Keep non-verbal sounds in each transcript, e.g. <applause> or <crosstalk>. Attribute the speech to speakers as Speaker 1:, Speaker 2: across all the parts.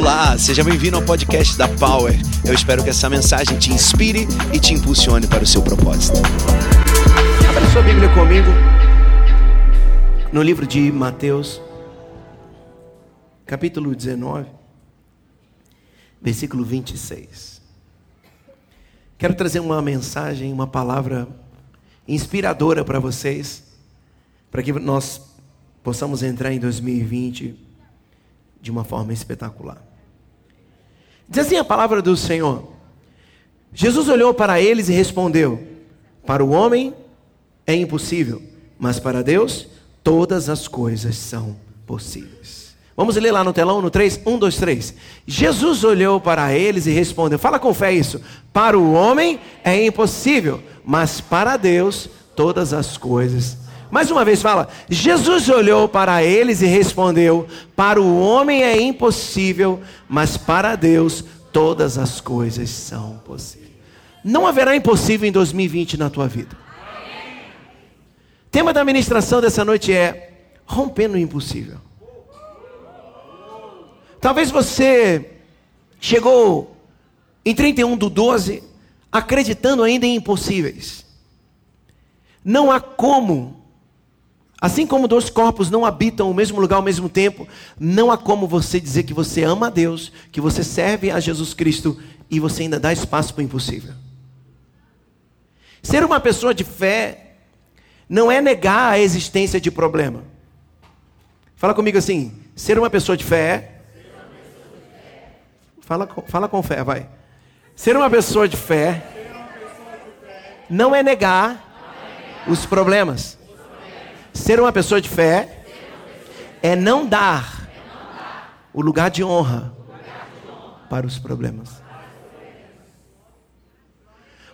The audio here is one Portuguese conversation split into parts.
Speaker 1: Olá, seja bem-vindo ao podcast da Power. Eu espero que essa mensagem te inspire e te impulsione para o seu propósito.
Speaker 2: Abra sua Bíblia comigo no livro de Mateus, capítulo 19, versículo 26. Quero trazer uma mensagem, uma palavra inspiradora para vocês, para que nós possamos entrar em 2020 de uma forma espetacular. Diz assim a palavra do Senhor: Jesus olhou para eles e respondeu: Para o homem é impossível, mas para Deus todas as coisas são possíveis. Vamos ler lá no telão, no 3, 1, 2, 3. Jesus olhou para eles e respondeu: Fala com fé isso. Para o homem é impossível, mas para Deus todas as coisas mais uma vez fala: Jesus olhou para eles e respondeu: Para o homem é impossível, mas para Deus todas as coisas são possíveis. Não haverá impossível em 2020 na tua vida. Tema da ministração dessa noite é rompendo o impossível. Talvez você chegou em 31 do 12 acreditando ainda em impossíveis. Não há como Assim como dois corpos não habitam o mesmo lugar ao mesmo tempo, não há como você dizer que você ama a Deus, que você serve a Jesus Cristo e você ainda dá espaço para o impossível. Ser uma pessoa de fé não é negar a existência de problema. Fala comigo assim: ser uma pessoa de fé. Fala, fala com fé, vai. Ser uma pessoa de fé não é negar os problemas. Ser uma pessoa de fé é não dar o lugar de honra para os problemas.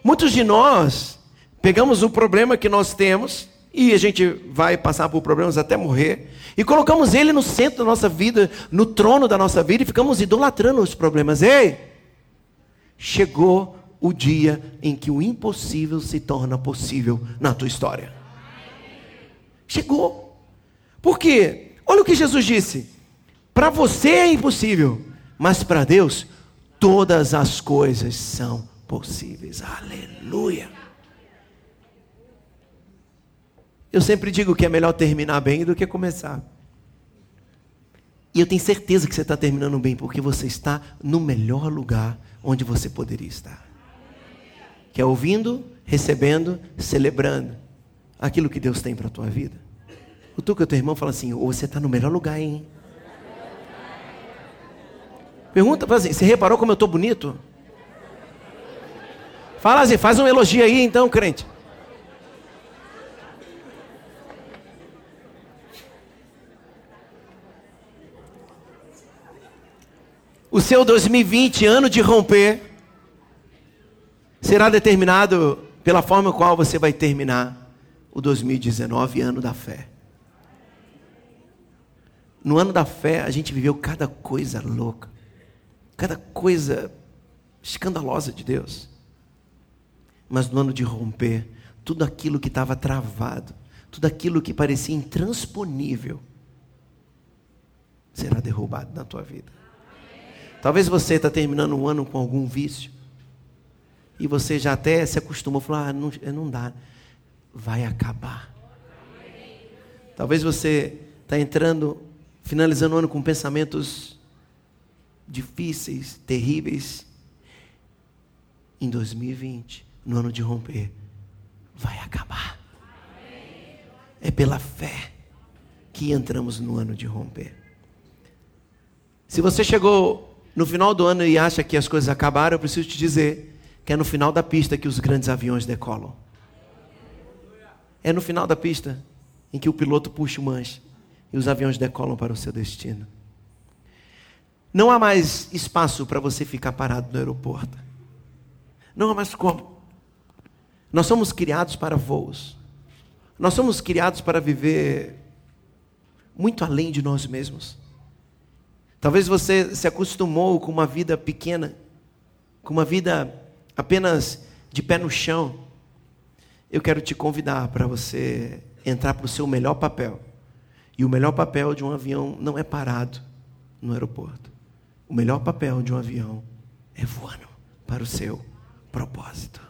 Speaker 2: Muitos de nós pegamos o problema que nós temos e a gente vai passar por problemas até morrer e colocamos ele no centro da nossa vida, no trono da nossa vida e ficamos idolatrando os problemas. Ei! Chegou o dia em que o impossível se torna possível na tua história. Chegou. Por quê? Olha o que Jesus disse: para você é impossível, mas para Deus todas as coisas são possíveis. Aleluia. Eu sempre digo que é melhor terminar bem do que começar. E eu tenho certeza que você está terminando bem, porque você está no melhor lugar onde você poderia estar. Que é ouvindo, recebendo, celebrando aquilo que Deus tem para a tua vida. O tu que o teu irmão fala assim, ou você está no melhor lugar, hein? Pergunta, fala assim, você reparou como eu estou bonito? Fala assim, faz um elogio aí então, crente. O seu 2020, ano de romper, será determinado pela forma qual você vai terminar o 2019, ano da fé. No ano da fé, a gente viveu cada coisa louca, cada coisa escandalosa de Deus. Mas no ano de romper, tudo aquilo que estava travado, tudo aquilo que parecia intransponível, será derrubado na tua vida. Talvez você está terminando um ano com algum vício, e você já até se acostumou, falou, ah, não, não dá vai acabar. Talvez você está entrando, finalizando o ano com pensamentos difíceis, terríveis. Em 2020, no ano de romper, vai acabar. É pela fé que entramos no ano de romper. Se você chegou no final do ano e acha que as coisas acabaram, eu preciso te dizer que é no final da pista que os grandes aviões decolam. É no final da pista em que o piloto puxa o manche e os aviões decolam para o seu destino. Não há mais espaço para você ficar parado no aeroporto. Não há mais como. Nós somos criados para voos. Nós somos criados para viver muito além de nós mesmos. Talvez você se acostumou com uma vida pequena, com uma vida apenas de pé no chão eu quero te convidar para você entrar para o seu melhor papel. E o melhor papel de um avião não é parado no aeroporto. o melhor papel de um avião é voando para o seu propósito.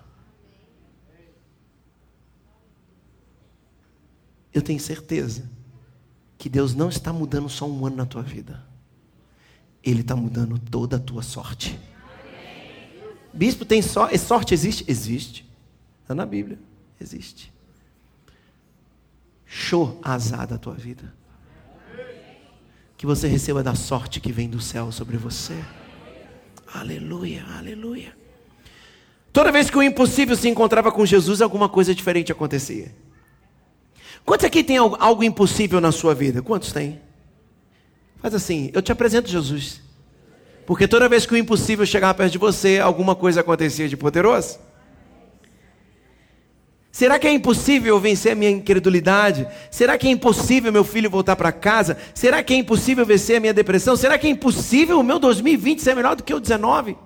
Speaker 2: Eu tenho certeza que Deus não está mudando só um ano na tua vida. Ele está mudando toda a tua sorte. Bispo, tem so sorte? Existe? Existe. Está na Bíblia. Existe. Show azar da tua vida. Que você receba da sorte que vem do céu sobre você. Aleluia, aleluia. Toda vez que o impossível se encontrava com Jesus, alguma coisa diferente acontecia. Quantos aqui tem algo impossível na sua vida? Quantos tem? Faz assim, eu te apresento Jesus. Porque toda vez que o impossível chegava perto de você, alguma coisa acontecia de poderoso. Será que é impossível vencer a minha incredulidade? Será que é impossível meu filho voltar para casa? Será que é impossível vencer a minha depressão? Será que é impossível o meu 2020 ser melhor do que o 19?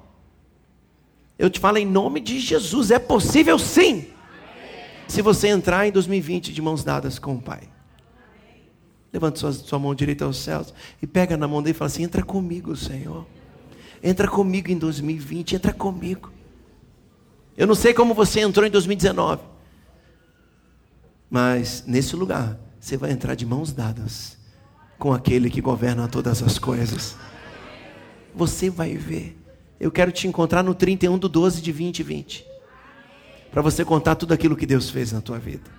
Speaker 2: Eu te falo em nome de Jesus, é possível sim se você entrar em 2020 de mãos dadas com o Pai. Levante sua, sua mão direita aos céus e pega na mão dele e fala assim: entra comigo, Senhor. Entra comigo em 2020, entra comigo. Eu não sei como você entrou em 2019, mas nesse lugar você vai entrar de mãos dadas com aquele que governa todas as coisas. Você vai ver. Eu quero te encontrar no 31 do 12 de 2020 para você contar tudo aquilo que Deus fez na tua vida.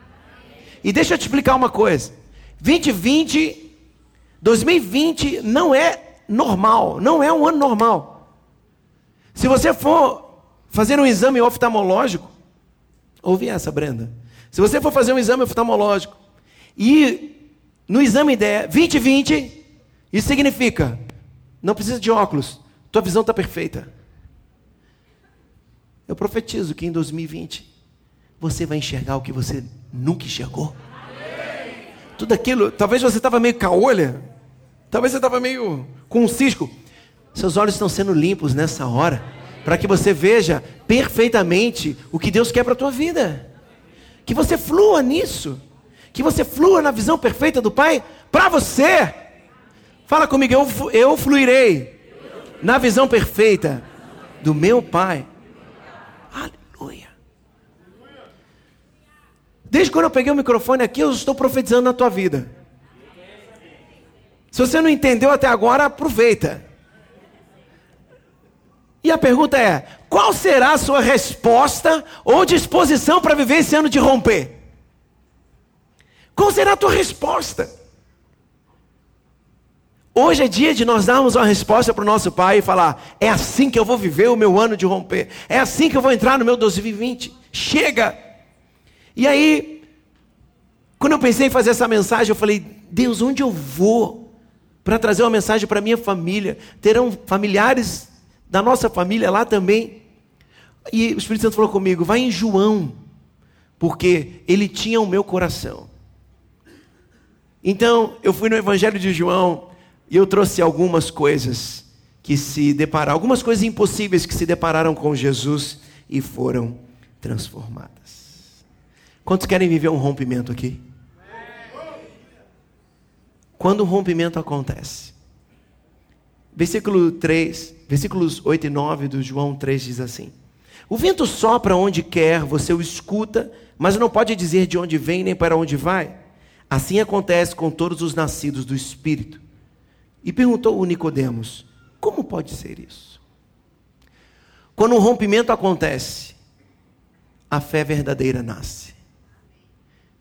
Speaker 2: E deixa eu te explicar uma coisa. 2020, 2020 não é normal, não é um ano normal. Se você for fazer um exame oftalmológico, ouve essa, Brenda. Se você for fazer um exame oftalmológico e no exame der 2020, isso significa não precisa de óculos, tua visão está perfeita. Eu profetizo que em 2020 você vai enxergar o que você nunca enxergou. Tudo aquilo, talvez você estava meio caolha, talvez você estava meio com um cisco. Seus olhos estão sendo limpos nessa hora, para que você veja perfeitamente o que Deus quer para a tua vida. Que você flua nisso, que você flua na visão perfeita do Pai para você. Fala comigo, eu, eu fluirei na visão perfeita do meu Pai. Aleluia. Desde quando eu peguei o microfone aqui, eu estou profetizando na tua vida. Se você não entendeu até agora, aproveita. E a pergunta é: qual será a sua resposta ou disposição para viver esse ano de romper? Qual será a tua resposta? Hoje é dia de nós darmos uma resposta para o nosso Pai e falar: é assim que eu vou viver o meu ano de romper, é assim que eu vou entrar no meu 2020. Chega! E aí, quando eu pensei em fazer essa mensagem, eu falei: Deus, onde eu vou para trazer uma mensagem para minha família? Terão familiares da nossa família lá também. E o Espírito Santo falou comigo: vai em João, porque ele tinha o meu coração. Então, eu fui no Evangelho de João, e eu trouxe algumas coisas que se depararam, algumas coisas impossíveis que se depararam com Jesus e foram transformadas. Quantos querem viver um rompimento aqui? Quando um rompimento acontece. Versículo 3, versículos 8 e 9 do João 3 diz assim: O vento sopra onde quer, você o escuta, mas não pode dizer de onde vem nem para onde vai. Assim acontece com todos os nascidos do Espírito. E perguntou o Nicodemos: Como pode ser isso? Quando um rompimento acontece, a fé verdadeira nasce.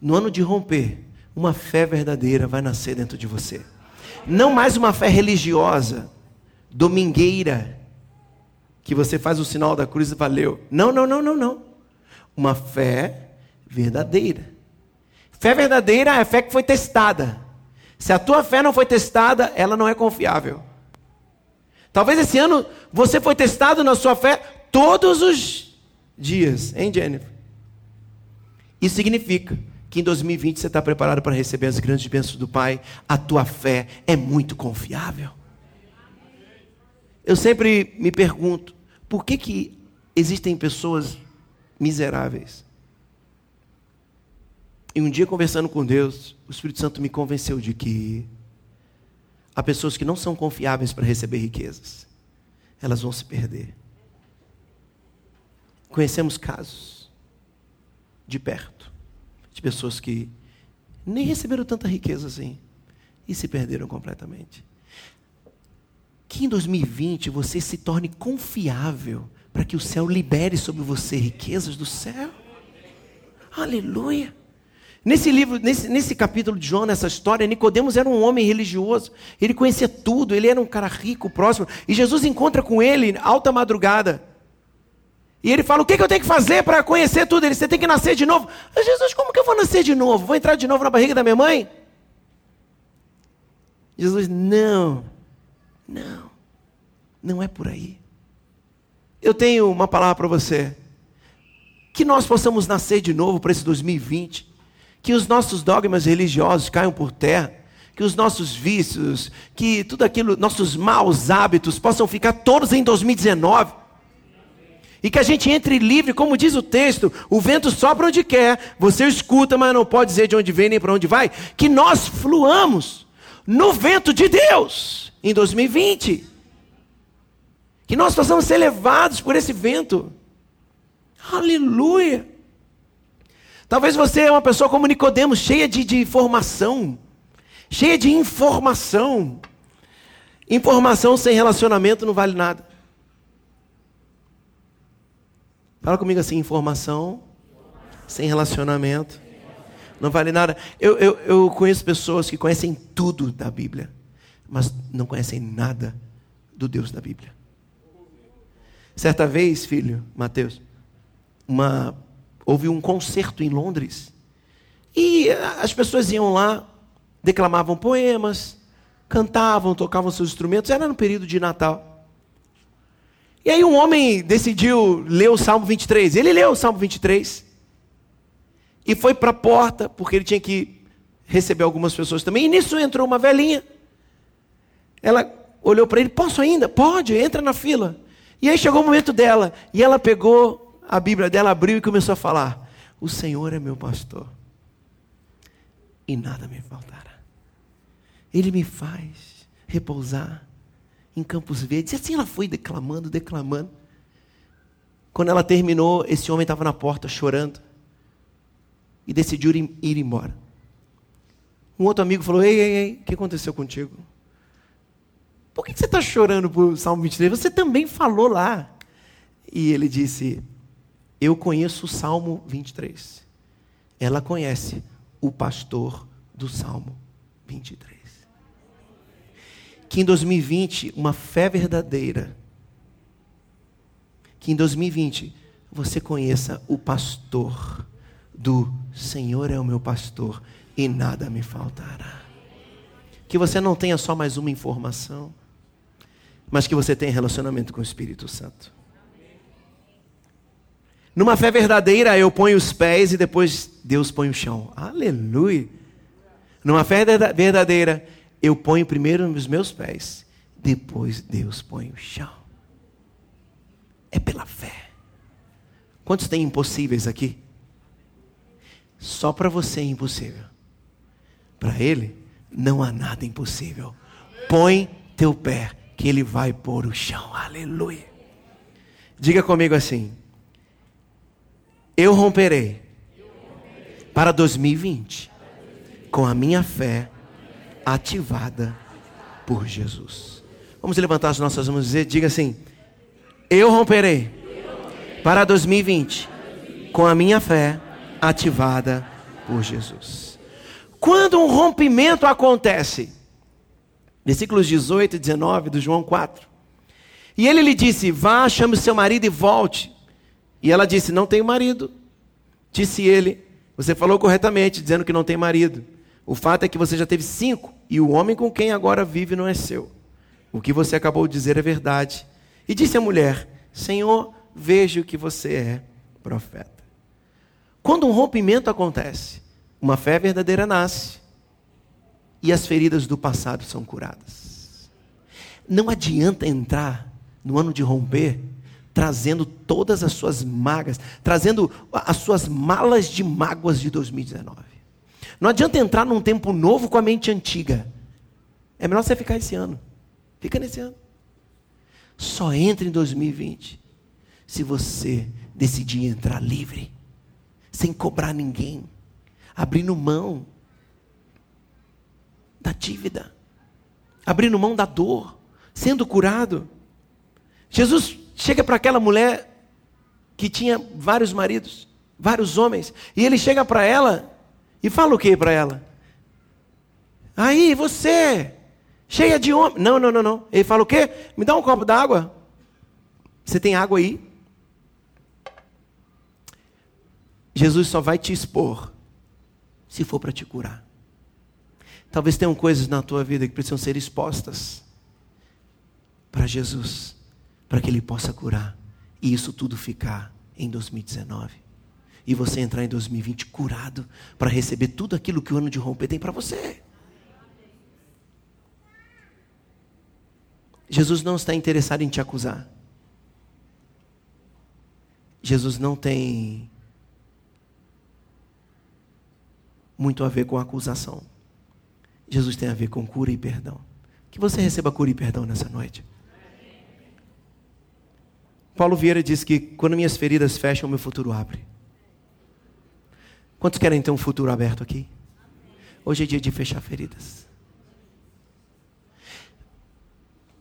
Speaker 2: No ano de romper, uma fé verdadeira vai nascer dentro de você. Não mais uma fé religiosa, domingueira, que você faz o sinal da cruz e valeu. Não, não, não, não, não. Uma fé verdadeira. Fé verdadeira é a fé que foi testada. Se a tua fé não foi testada, ela não é confiável. Talvez esse ano você foi testado na sua fé todos os dias, hein, Jennifer? Isso significa que em 2020 você está preparado para receber as grandes bênçãos do Pai. A tua fé é muito confiável. Eu sempre me pergunto, por que, que existem pessoas miseráveis? E um dia conversando com Deus, o Espírito Santo me convenceu de que há pessoas que não são confiáveis para receber riquezas. elas vão se perder. Conhecemos casos de perto de pessoas que nem receberam tanta riqueza assim e se perderam completamente. Que em 2020 você se torne confiável para que o céu libere sobre você riquezas do céu. Aleluia. Nesse livro, nesse, nesse capítulo de João, nessa história, Nicodemos era um homem religioso. Ele conhecia tudo, ele era um cara rico, próximo. E Jesus encontra com ele alta madrugada. E ele fala: O que, que eu tenho que fazer para conhecer tudo? Ele, você tem que nascer de novo. Jesus, como que eu vou nascer de novo? Vou entrar de novo na barriga da minha mãe? Jesus, não, não, não é por aí. Eu tenho uma palavra para você. Que nós possamos nascer de novo para esse 2020. Que os nossos dogmas religiosos caiam por terra. Que os nossos vícios, que tudo aquilo, nossos maus hábitos possam ficar todos em 2019. E que a gente entre livre, como diz o texto, o vento sopra onde quer, você escuta, mas não pode dizer de onde vem nem para onde vai. Que nós fluamos no vento de Deus em 2020. Que nós possamos ser levados por esse vento. Aleluia. Talvez você é uma pessoa como Nicodemos, cheia de, de informação, cheia de informação. Informação sem relacionamento não vale nada. Fala comigo assim: informação sem relacionamento não vale nada. Eu, eu, eu conheço pessoas que conhecem tudo da Bíblia, mas não conhecem nada do Deus da Bíblia. Certa vez, filho, Mateus, uma, houve um concerto em Londres e as pessoas iam lá, declamavam poemas, cantavam, tocavam seus instrumentos, era no período de Natal. E aí um homem decidiu ler o Salmo 23. Ele leu o Salmo 23. E foi para a porta, porque ele tinha que receber algumas pessoas também. E nisso entrou uma velhinha. Ela olhou para ele: Posso ainda? Pode, entra na fila. E aí chegou o momento dela. E ela pegou a Bíblia dela, abriu e começou a falar: O Senhor é meu pastor. E nada me faltará. Ele me faz repousar em Campos Verdes. E assim ela foi declamando, declamando. Quando ela terminou, esse homem estava na porta chorando e decidiu ir embora. Um outro amigo falou: Ei, ei, ei, o que aconteceu contigo? Por que você está chorando por Salmo 23? Você também falou lá. E ele disse: Eu conheço o Salmo 23. Ela conhece o pastor do Salmo 23 que em 2020 uma fé verdadeira, que em 2020 você conheça o pastor do Senhor é o meu pastor e nada me faltará. Que você não tenha só mais uma informação, mas que você tenha relacionamento com o Espírito Santo. Numa fé verdadeira, eu ponho os pés e depois Deus põe o chão. Aleluia. Numa fé verdadeira, eu ponho primeiro nos meus pés, depois Deus põe o chão. É pela fé. Quantos tem impossíveis aqui? Só para você é impossível. Para Ele, não há nada impossível. Põe teu pé, que Ele vai pôr o chão. Aleluia. Diga comigo assim: Eu romperei para 2020 com a minha fé ativada por Jesus. Vamos levantar as nossas mãos e dizer, diga assim: Eu romperei para 2020 com a minha fé ativada por Jesus. Quando um rompimento acontece, versículos 18 e 19 do João 4. E ele lhe disse: Vá, chame seu marido e volte. E ela disse: Não tenho marido. Disse ele: Você falou corretamente, dizendo que não tem marido. O fato é que você já teve cinco, e o homem com quem agora vive não é seu. O que você acabou de dizer é verdade. E disse a mulher: Senhor, vejo que você é profeta. Quando um rompimento acontece, uma fé verdadeira nasce e as feridas do passado são curadas. Não adianta entrar no ano de romper trazendo todas as suas magas, trazendo as suas malas de mágoas de 2019. Não adianta entrar num tempo novo com a mente antiga. É melhor você ficar esse ano. Fica nesse ano. só entra em 2020 se você decidir entrar livre, sem cobrar ninguém, abrindo mão da dívida, abrindo mão da dor, sendo curado. Jesus chega para aquela mulher que tinha vários maridos, vários homens, e ele chega para ela e fala o que para ela? Aí, você, cheia de homem. Não, não, não, não. Ele fala o quê? Me dá um copo d'água. Você tem água aí? Jesus só vai te expor se for para te curar. Talvez tenham coisas na tua vida que precisam ser expostas para Jesus, para que Ele possa curar. E isso tudo ficar em 2019. E você entrar em 2020 curado para receber tudo aquilo que o ano de romper tem para você. Jesus não está interessado em te acusar. Jesus não tem muito a ver com acusação. Jesus tem a ver com cura e perdão. Que você receba cura e perdão nessa noite. Paulo Vieira diz que quando minhas feridas fecham, meu futuro abre. Quantos querem ter um futuro aberto aqui? Hoje é dia de fechar feridas.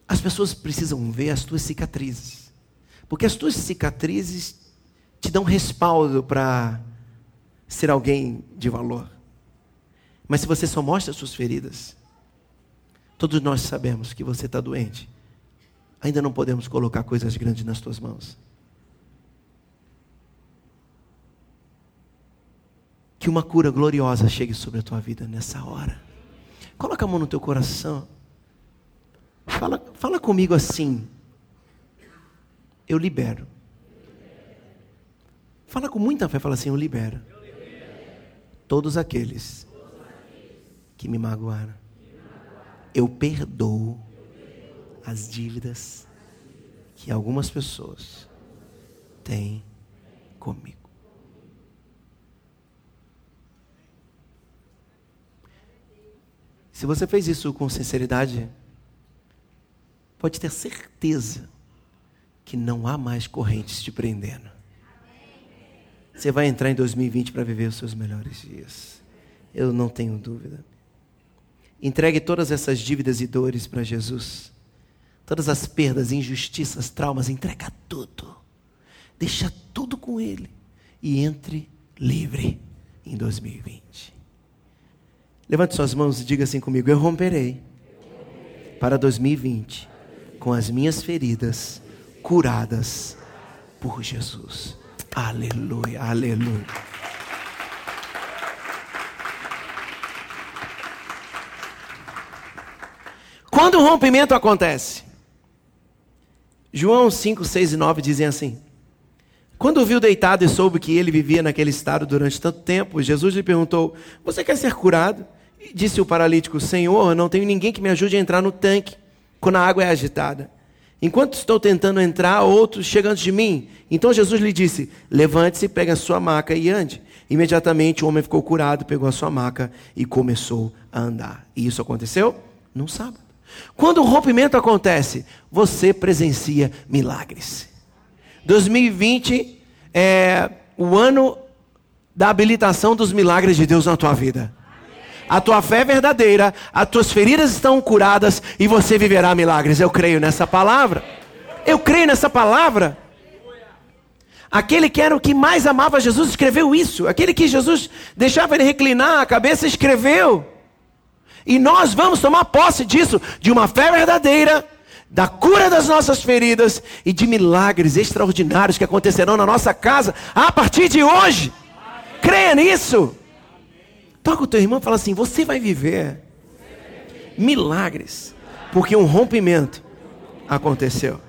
Speaker 2: As pessoas precisam ver as tuas cicatrizes. Porque as tuas cicatrizes te dão respaldo para ser alguém de valor. Mas se você só mostra as suas feridas, todos nós sabemos que você está doente. Ainda não podemos colocar coisas grandes nas tuas mãos. Que uma cura gloriosa chegue sobre a tua vida nessa hora. Coloca a mão no teu coração. Fala, fala comigo assim. Eu libero. Fala com muita fé, fala assim: Eu libero. Todos aqueles que me magoaram. Eu perdoo as dívidas que algumas pessoas têm comigo. Se você fez isso com sinceridade, pode ter certeza que não há mais correntes te prendendo. Você vai entrar em 2020 para viver os seus melhores dias. Eu não tenho dúvida. Entregue todas essas dívidas e dores para Jesus. Todas as perdas, injustiças, traumas, entrega tudo. Deixa tudo com Ele. E entre livre em 2020. Levante suas mãos e diga assim comigo: Eu romperei para 2020 com as minhas feridas curadas por Jesus. Aleluia, aleluia. Quando o rompimento acontece? João 5, 6 e 9 dizem assim: Quando o viu deitado e soube que ele vivia naquele estado durante tanto tempo, Jesus lhe perguntou: Você quer ser curado? E disse o paralítico: Senhor, não tenho ninguém que me ajude a entrar no tanque quando a água é agitada. Enquanto estou tentando entrar, outro chega antes de mim. Então Jesus lhe disse: Levante-se, pegue a sua maca e ande. Imediatamente o homem ficou curado, pegou a sua maca e começou a andar. E isso aconteceu num sábado. Quando o rompimento acontece, você presencia milagres. 2020 é o ano da habilitação dos milagres de Deus na tua vida. A tua fé é verdadeira, as tuas feridas estão curadas e você viverá milagres. Eu creio nessa palavra. Eu creio nessa palavra. Aquele que era o que mais amava Jesus escreveu isso. Aquele que Jesus deixava ele reclinar a cabeça escreveu. E nós vamos tomar posse disso, de uma fé verdadeira, da cura das nossas feridas e de milagres extraordinários que acontecerão na nossa casa a partir de hoje. Amém. Creia nisso. Toca o teu irmão e fala assim: você vai viver milagres, porque um rompimento aconteceu.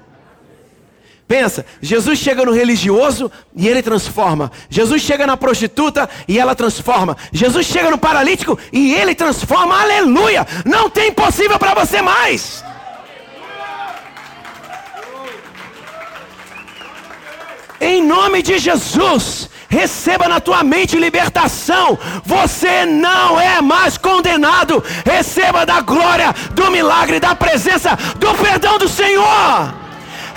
Speaker 2: Pensa, Jesus chega no religioso e ele transforma. Jesus chega na prostituta e ela transforma. Jesus chega no paralítico e ele transforma. Aleluia! Não tem impossível para você mais. Em nome de Jesus, receba na tua mente libertação. Você não é mais condenado. Receba da glória, do milagre, da presença, do perdão do Senhor.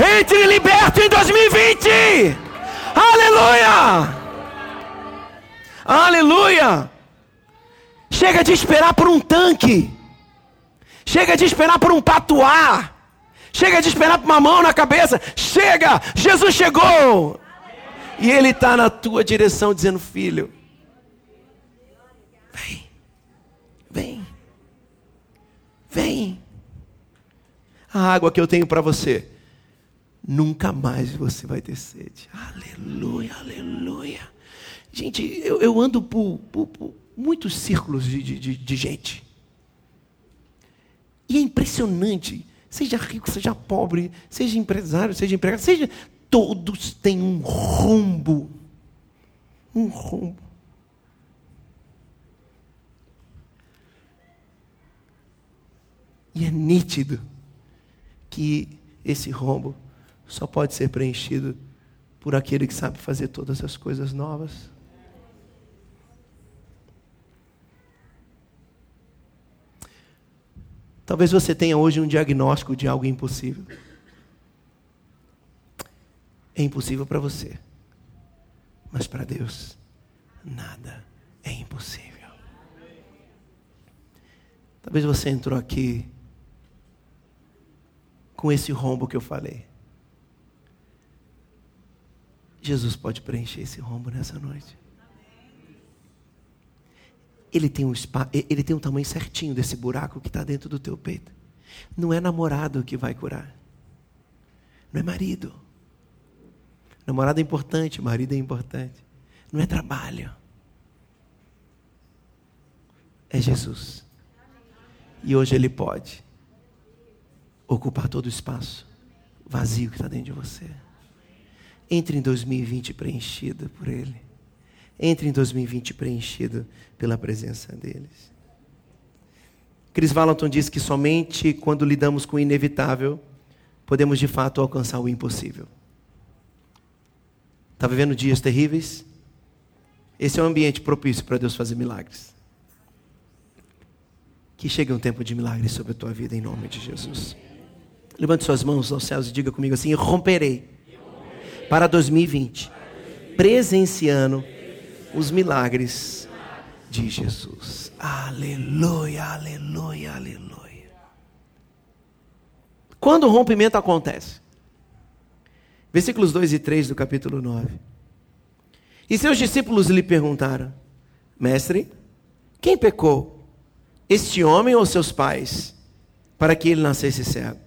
Speaker 2: Entre liberto em 2020. Aleluia! Aleluia! Chega de esperar por um tanque. Chega de esperar por um patuá. Chega de esperar por uma mão na cabeça. Chega! Jesus chegou! E Ele está na tua direção dizendo: Filho, vem, vem, vem. A água que eu tenho para você, nunca mais você vai ter sede. Aleluia, aleluia. Gente, eu, eu ando por, por, por, muitos círculos de, de, de gente. E é impressionante. Seja rico, seja pobre, seja empresário, seja empregado, seja. Todos têm um rombo. Um rombo. E é nítido que esse rombo só pode ser preenchido por aquele que sabe fazer todas as coisas novas. Talvez você tenha hoje um diagnóstico de algo impossível. É impossível para você, mas para Deus, nada é impossível. Talvez você entrou aqui com esse rombo que eu falei. Jesus pode preencher esse rombo nessa noite. Ele tem um spa, ele tem um tamanho certinho desse buraco que está dentro do teu peito. Não é namorado que vai curar. Não é marido. Namorado é importante, marido é importante. Não é trabalho. É Jesus. E hoje ele pode ocupar todo o espaço vazio que está dentro de você. Entre em 2020 preenchido por ele. Entre em 2020 preenchido pela presença deles. Chris Valentin diz que somente quando lidamos com o inevitável podemos de fato alcançar o impossível. Está vivendo dias terríveis? Esse é um ambiente propício para Deus fazer milagres. Que chegue um tempo de milagres sobre a tua vida em nome de Jesus. Levante suas mãos aos céus e diga comigo assim: romperei para 2020, presenciando os milagres de Jesus. Aleluia, aleluia, aleluia. Quando o rompimento acontece? Versículos 2 e 3 do capítulo 9. E seus discípulos lhe perguntaram: Mestre, quem pecou? Este homem ou seus pais? Para que ele nascesse cego?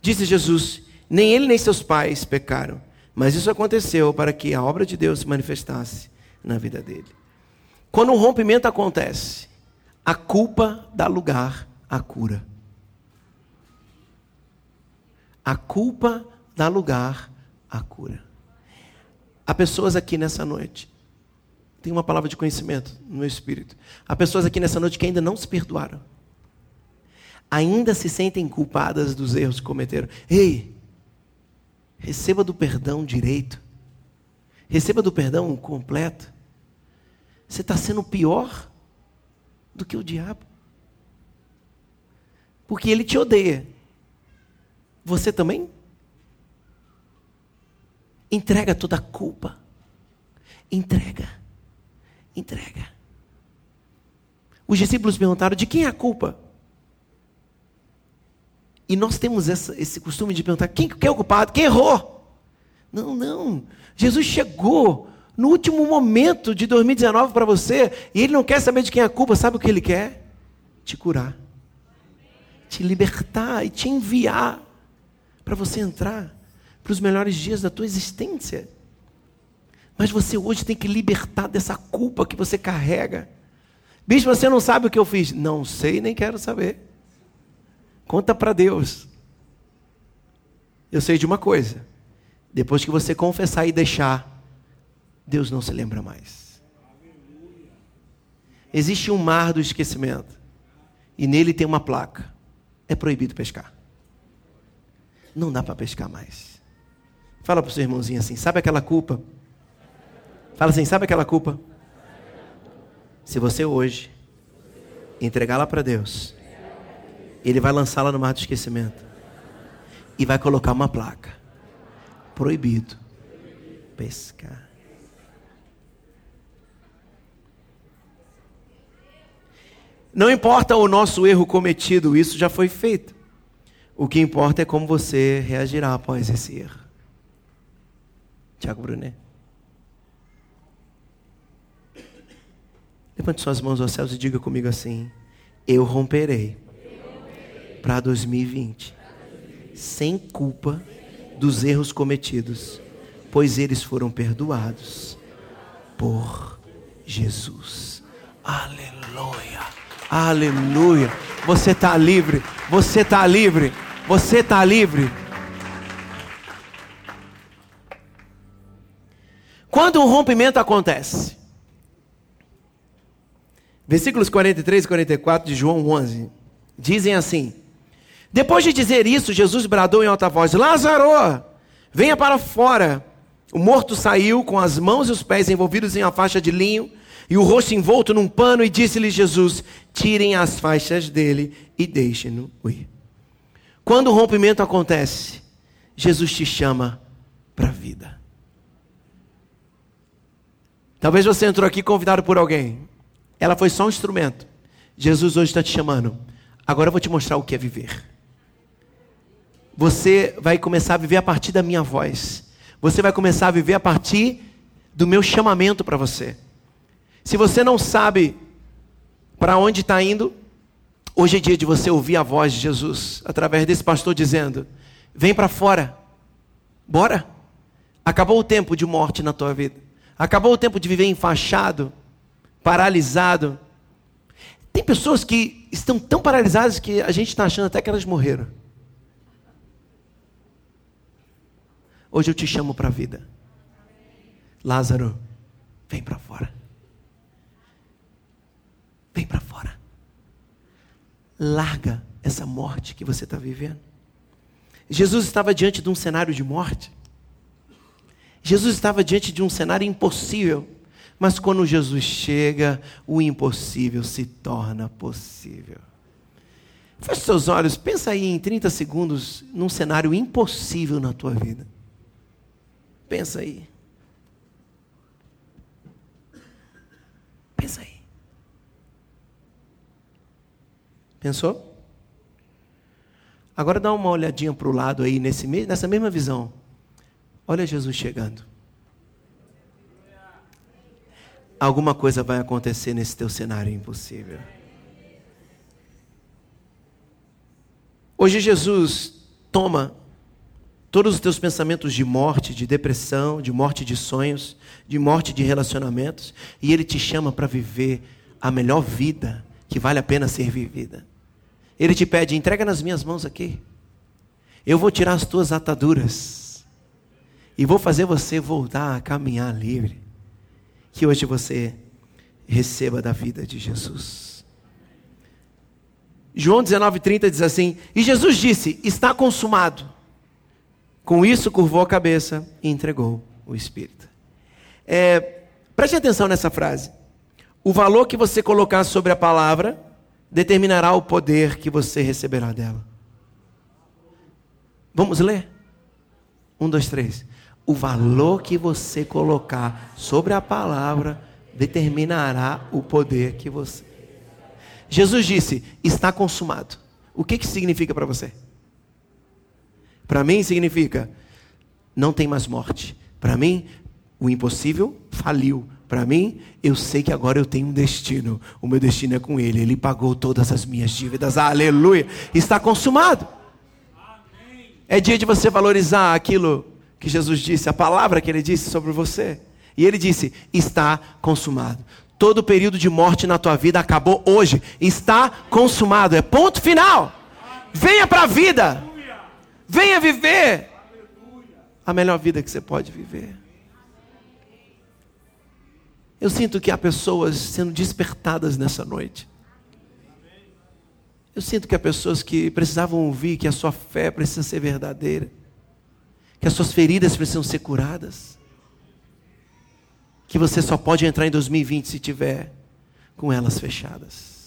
Speaker 2: Disse Jesus: Nem ele nem seus pais pecaram, mas isso aconteceu para que a obra de Deus se manifestasse na vida dele. Quando um rompimento acontece, a culpa dá lugar à cura. A culpa dá lugar à cura. Há pessoas aqui nessa noite, tem uma palavra de conhecimento no meu espírito. Há pessoas aqui nessa noite que ainda não se perdoaram. Ainda se sentem culpadas dos erros que cometeram. Ei, receba do perdão direito. Receba do perdão completo. Você está sendo pior do que o diabo. Porque ele te odeia. Você também? Entrega toda a culpa. Entrega. Entrega. Os discípulos perguntaram: de quem é a culpa? E nós temos essa, esse costume de perguntar: quem, quem é o culpado? Quem errou? Não, não. Jesus chegou no último momento de 2019 para você e ele não quer saber de quem é a culpa, sabe o que ele quer? Te curar, te libertar e te enviar para você entrar para os melhores dias da tua existência. Mas você hoje tem que libertar dessa culpa que você carrega. Bicho, você não sabe o que eu fiz? Não sei, nem quero saber. Conta para Deus. Eu sei de uma coisa. Depois que você confessar e deixar, Deus não se lembra mais. Existe um mar do esquecimento. E nele tem uma placa. É proibido pescar. Não dá para pescar mais. Fala para o seu irmãozinho assim: sabe aquela culpa? Fala assim: sabe aquela culpa? Se você hoje entregá-la para Deus, Ele vai lançá-la no mar do esquecimento e vai colocar uma placa proibido pescar. Não importa o nosso erro cometido, isso já foi feito. O que importa é como você reagirá após esse erro. Tiago Brunet. Levante suas mãos aos céus e diga comigo assim: Eu romperei para 2020, sem culpa dos erros cometidos, pois eles foram perdoados por Jesus. Aleluia. Aleluia. Você está livre. Você está livre. Você está livre. Quando um rompimento acontece, versículos 43 e 44 de João 11, dizem assim: Depois de dizer isso, Jesus bradou em alta voz: Lázaro, venha para fora. O morto saiu com as mãos e os pés envolvidos em uma faixa de linho e o rosto envolto num pano, e disse-lhe Jesus: Tirem as faixas dele e deixem-no ir. Quando o rompimento acontece, Jesus te chama para a vida. Talvez você entrou aqui convidado por alguém. Ela foi só um instrumento. Jesus hoje está te chamando. Agora eu vou te mostrar o que é viver. Você vai começar a viver a partir da minha voz. Você vai começar a viver a partir do meu chamamento para você. Se você não sabe para onde está indo, hoje é dia de você ouvir a voz de Jesus através desse pastor dizendo: Vem para fora, bora. Acabou o tempo de morte na tua vida. Acabou o tempo de viver enfaixado, paralisado. Tem pessoas que estão tão paralisadas que a gente está achando até que elas morreram. Hoje eu te chamo para a vida. Lázaro, vem para fora. Vem para fora. Larga essa morte que você está vivendo. Jesus estava diante de um cenário de morte. Jesus estava diante de um cenário impossível. Mas quando Jesus chega, o impossível se torna possível. Feche seus olhos, pensa aí em 30 segundos num cenário impossível na tua vida. Pensa aí. Pensa aí. Pensou? Agora dá uma olhadinha para o lado aí, nesse, nessa mesma visão. Olha Jesus chegando. Alguma coisa vai acontecer nesse teu cenário impossível. Hoje Jesus toma todos os teus pensamentos de morte, de depressão, de morte de sonhos, de morte de relacionamentos, e Ele te chama para viver a melhor vida que vale a pena ser vivida. Ele te pede: entrega nas minhas mãos aqui. Eu vou tirar as tuas ataduras. E vou fazer você voltar a caminhar livre. Que hoje você receba da vida de Jesus. João 19,30 diz assim: E Jesus disse: Está consumado. Com isso, curvou a cabeça e entregou o Espírito. É, preste atenção nessa frase. O valor que você colocar sobre a palavra determinará o poder que você receberá dela. Vamos ler? Um, dois, três. O valor que você colocar sobre a palavra determinará o poder que você. Jesus disse: está consumado. O que, que significa para você? Para mim significa não tem mais morte. Para mim, o impossível faliu. Para mim, eu sei que agora eu tenho um destino. O meu destino é com Ele. Ele pagou todas as minhas dívidas. Aleluia. Está consumado. É dia de você valorizar aquilo que Jesus disse, a palavra que Ele disse sobre você. E Ele disse: está consumado. Todo o período de morte na tua vida acabou hoje. Está consumado. É ponto final. Venha para a vida. Venha viver a melhor vida que você pode viver. Eu sinto que há pessoas sendo despertadas nessa noite. Eu sinto que há pessoas que precisavam ouvir que a sua fé precisa ser verdadeira, que as suas feridas precisam ser curadas, que você só pode entrar em 2020 se tiver com elas fechadas.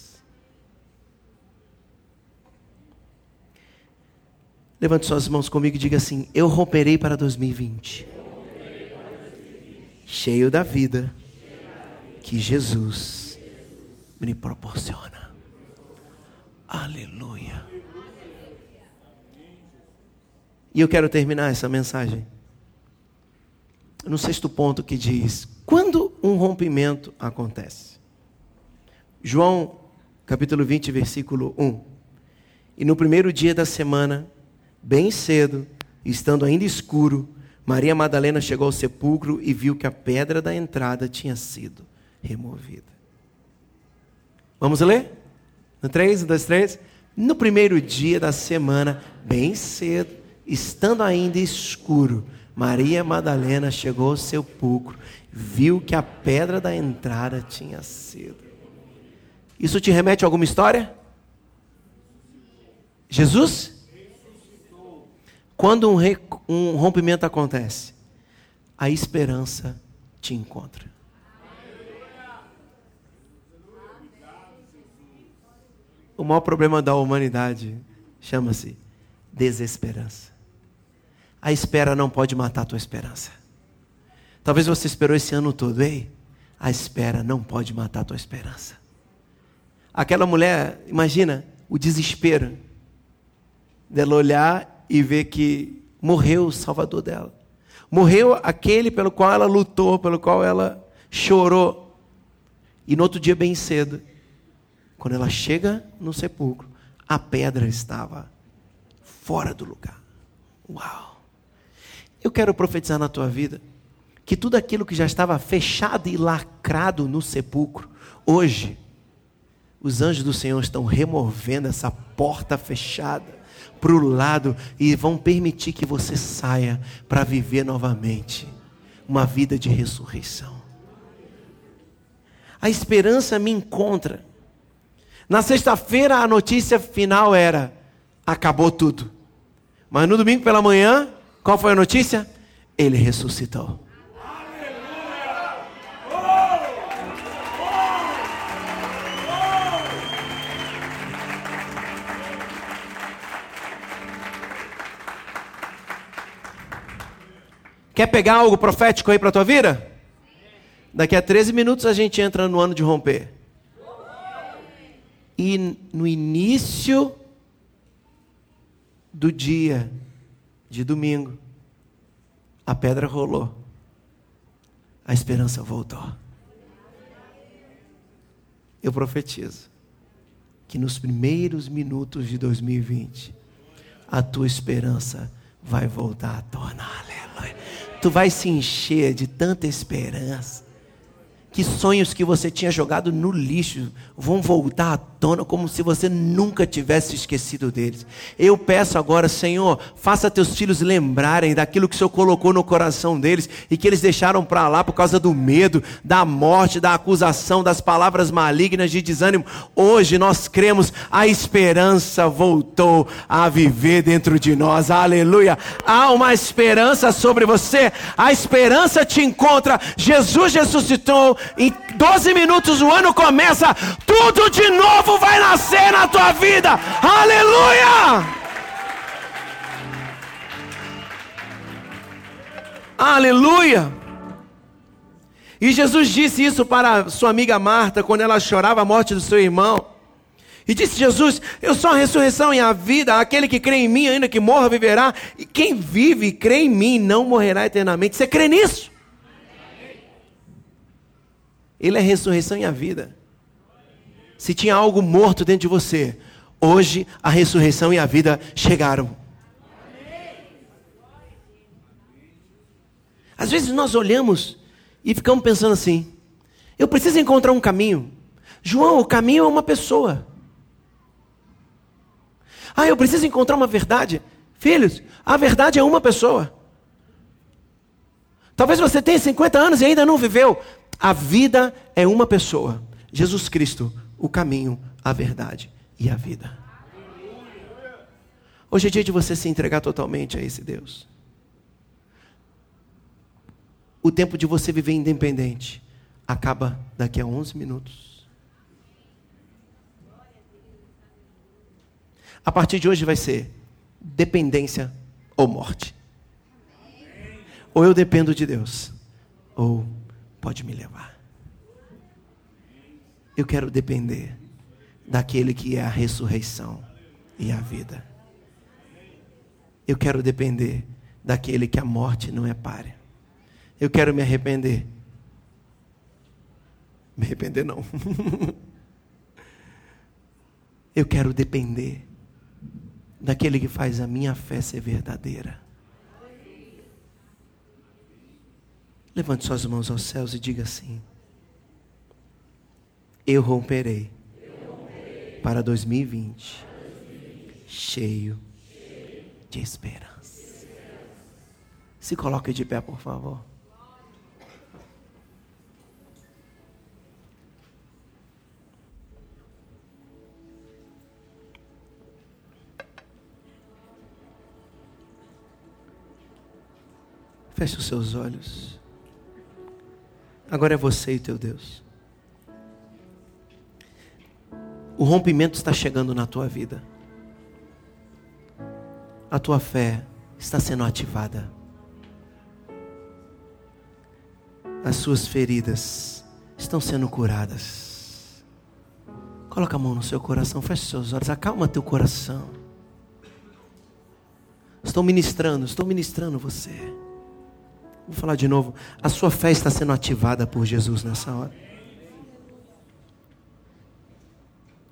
Speaker 2: Levante suas mãos comigo e diga assim: Eu romperei para 2020. Cheio da vida que Jesus me proporciona. Aleluia. E eu quero terminar essa mensagem no sexto ponto que diz: quando um rompimento acontece? João, capítulo 20, versículo 1. E no primeiro dia da semana, bem cedo, estando ainda escuro, Maria Madalena chegou ao sepulcro e viu que a pedra da entrada tinha sido removida. Vamos ler? No 3, 1, 2, 3. No primeiro dia da semana, bem cedo, estando ainda escuro, Maria Madalena chegou ao sepulcro, viu que a pedra da entrada tinha sido. Isso te remete a alguma história? Jesus? Quando um, um rompimento acontece, a esperança te encontra. O maior problema da humanidade chama-se desesperança. A espera não pode matar a tua esperança. Talvez você esperou esse ano todo, ei? A espera não pode matar a tua esperança. Aquela mulher, imagina o desespero dela olhar e ver que morreu o salvador dela. Morreu aquele pelo qual ela lutou, pelo qual ela chorou. E no outro dia, bem cedo, quando ela chega no sepulcro, a pedra estava fora do lugar. Uau! Eu quero profetizar na tua vida que tudo aquilo que já estava fechado e lacrado no sepulcro, hoje, os anjos do Senhor estão removendo essa porta fechada para o lado e vão permitir que você saia para viver novamente uma vida de ressurreição. A esperança me encontra. Na sexta-feira a notícia final era: acabou tudo. Mas no domingo pela manhã, qual foi a notícia? Ele ressuscitou. Quer pegar algo profético aí para a tua vida? Daqui a 13 minutos a gente entra no ano de romper. E no início do dia de domingo, a pedra rolou, a esperança voltou. Eu profetizo que nos primeiros minutos de 2020, a tua esperança vai voltar à tona. Aleluia. Tu vai se encher de tanta esperança que sonhos que você tinha jogado no lixo vão voltar à tona como se você nunca tivesse esquecido deles. Eu peço agora, Senhor, faça teus filhos lembrarem daquilo que o Senhor colocou no coração deles e que eles deixaram para lá por causa do medo, da morte, da acusação, das palavras malignas de desânimo. Hoje nós cremos, a esperança voltou a viver dentro de nós. Aleluia! Há uma esperança sobre você. A esperança te encontra. Jesus ressuscitou em 12 minutos o ano começa, tudo de novo vai nascer na tua vida. Aleluia! Aleluia! E Jesus disse isso para sua amiga Marta quando ela chorava a morte do seu irmão. E disse Jesus: Eu sou a ressurreição e a vida. Aquele que crê em mim, ainda que morra, viverá. E quem vive e crê em mim não morrerá eternamente. Você crê nisso? Ele é a ressurreição e a vida. Se tinha algo morto dentro de você, hoje a ressurreição e a vida chegaram. Às vezes nós olhamos e ficamos pensando assim: eu preciso encontrar um caminho. João, o caminho é uma pessoa. Ah, eu preciso encontrar uma verdade. Filhos, a verdade é uma pessoa. Talvez você tenha 50 anos e ainda não viveu. A vida é uma pessoa, Jesus Cristo, o caminho, a verdade e a vida. Hoje é dia de você se entregar totalmente a esse Deus. O tempo de você viver independente acaba daqui a 11 minutos. A partir de hoje vai ser dependência ou morte. Ou eu dependo de Deus, ou pode me levar. Eu quero depender daquele que é a ressurreição e a vida. Eu quero depender daquele que a morte não é páreo. Eu quero me arrepender. Me arrepender não. <laughs> Eu quero depender daquele que faz a minha fé ser verdadeira. Levante suas mãos aos céus e diga assim: Eu romperei, para 2020, cheio de esperança. Se coloque de pé, por favor. Feche os seus olhos. Agora é você e teu Deus. O rompimento está chegando na tua vida. A tua fé está sendo ativada. As suas feridas estão sendo curadas. Coloca a mão no seu coração, feche seus olhos, acalma teu coração. Estou ministrando, estou ministrando você. Vou falar de novo. A sua fé está sendo ativada por Jesus nessa hora.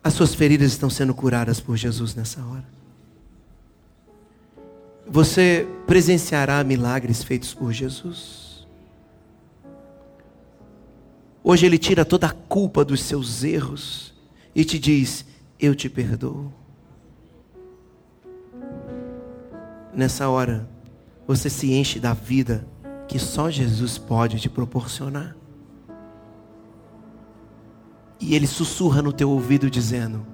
Speaker 2: As suas feridas estão sendo curadas por Jesus nessa hora. Você presenciará milagres feitos por Jesus. Hoje Ele tira toda a culpa dos seus erros e te diz: Eu te perdoo. Nessa hora, você se enche da vida que só Jesus pode te proporcionar. E ele sussurra no teu ouvido dizendo: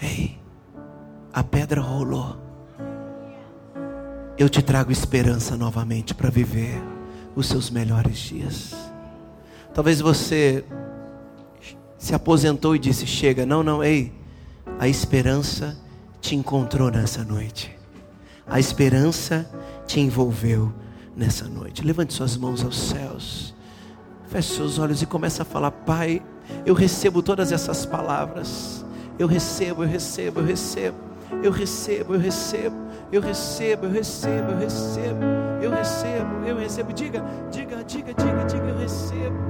Speaker 2: Ei, a pedra rolou. Eu te trago esperança novamente para viver os seus melhores dias. Talvez você se aposentou e disse: Chega, não, não, ei, a esperança te encontrou nessa noite. A esperança te envolveu nessa noite. Levante suas mãos aos céus. Feche seus olhos e comece a falar: Pai, eu recebo todas essas palavras. Eu recebo, eu recebo, eu recebo. Eu recebo, eu recebo. Eu recebo, eu recebo, eu recebo. Eu recebo, eu recebo. Diga, diga, diga, diga, diga, eu recebo.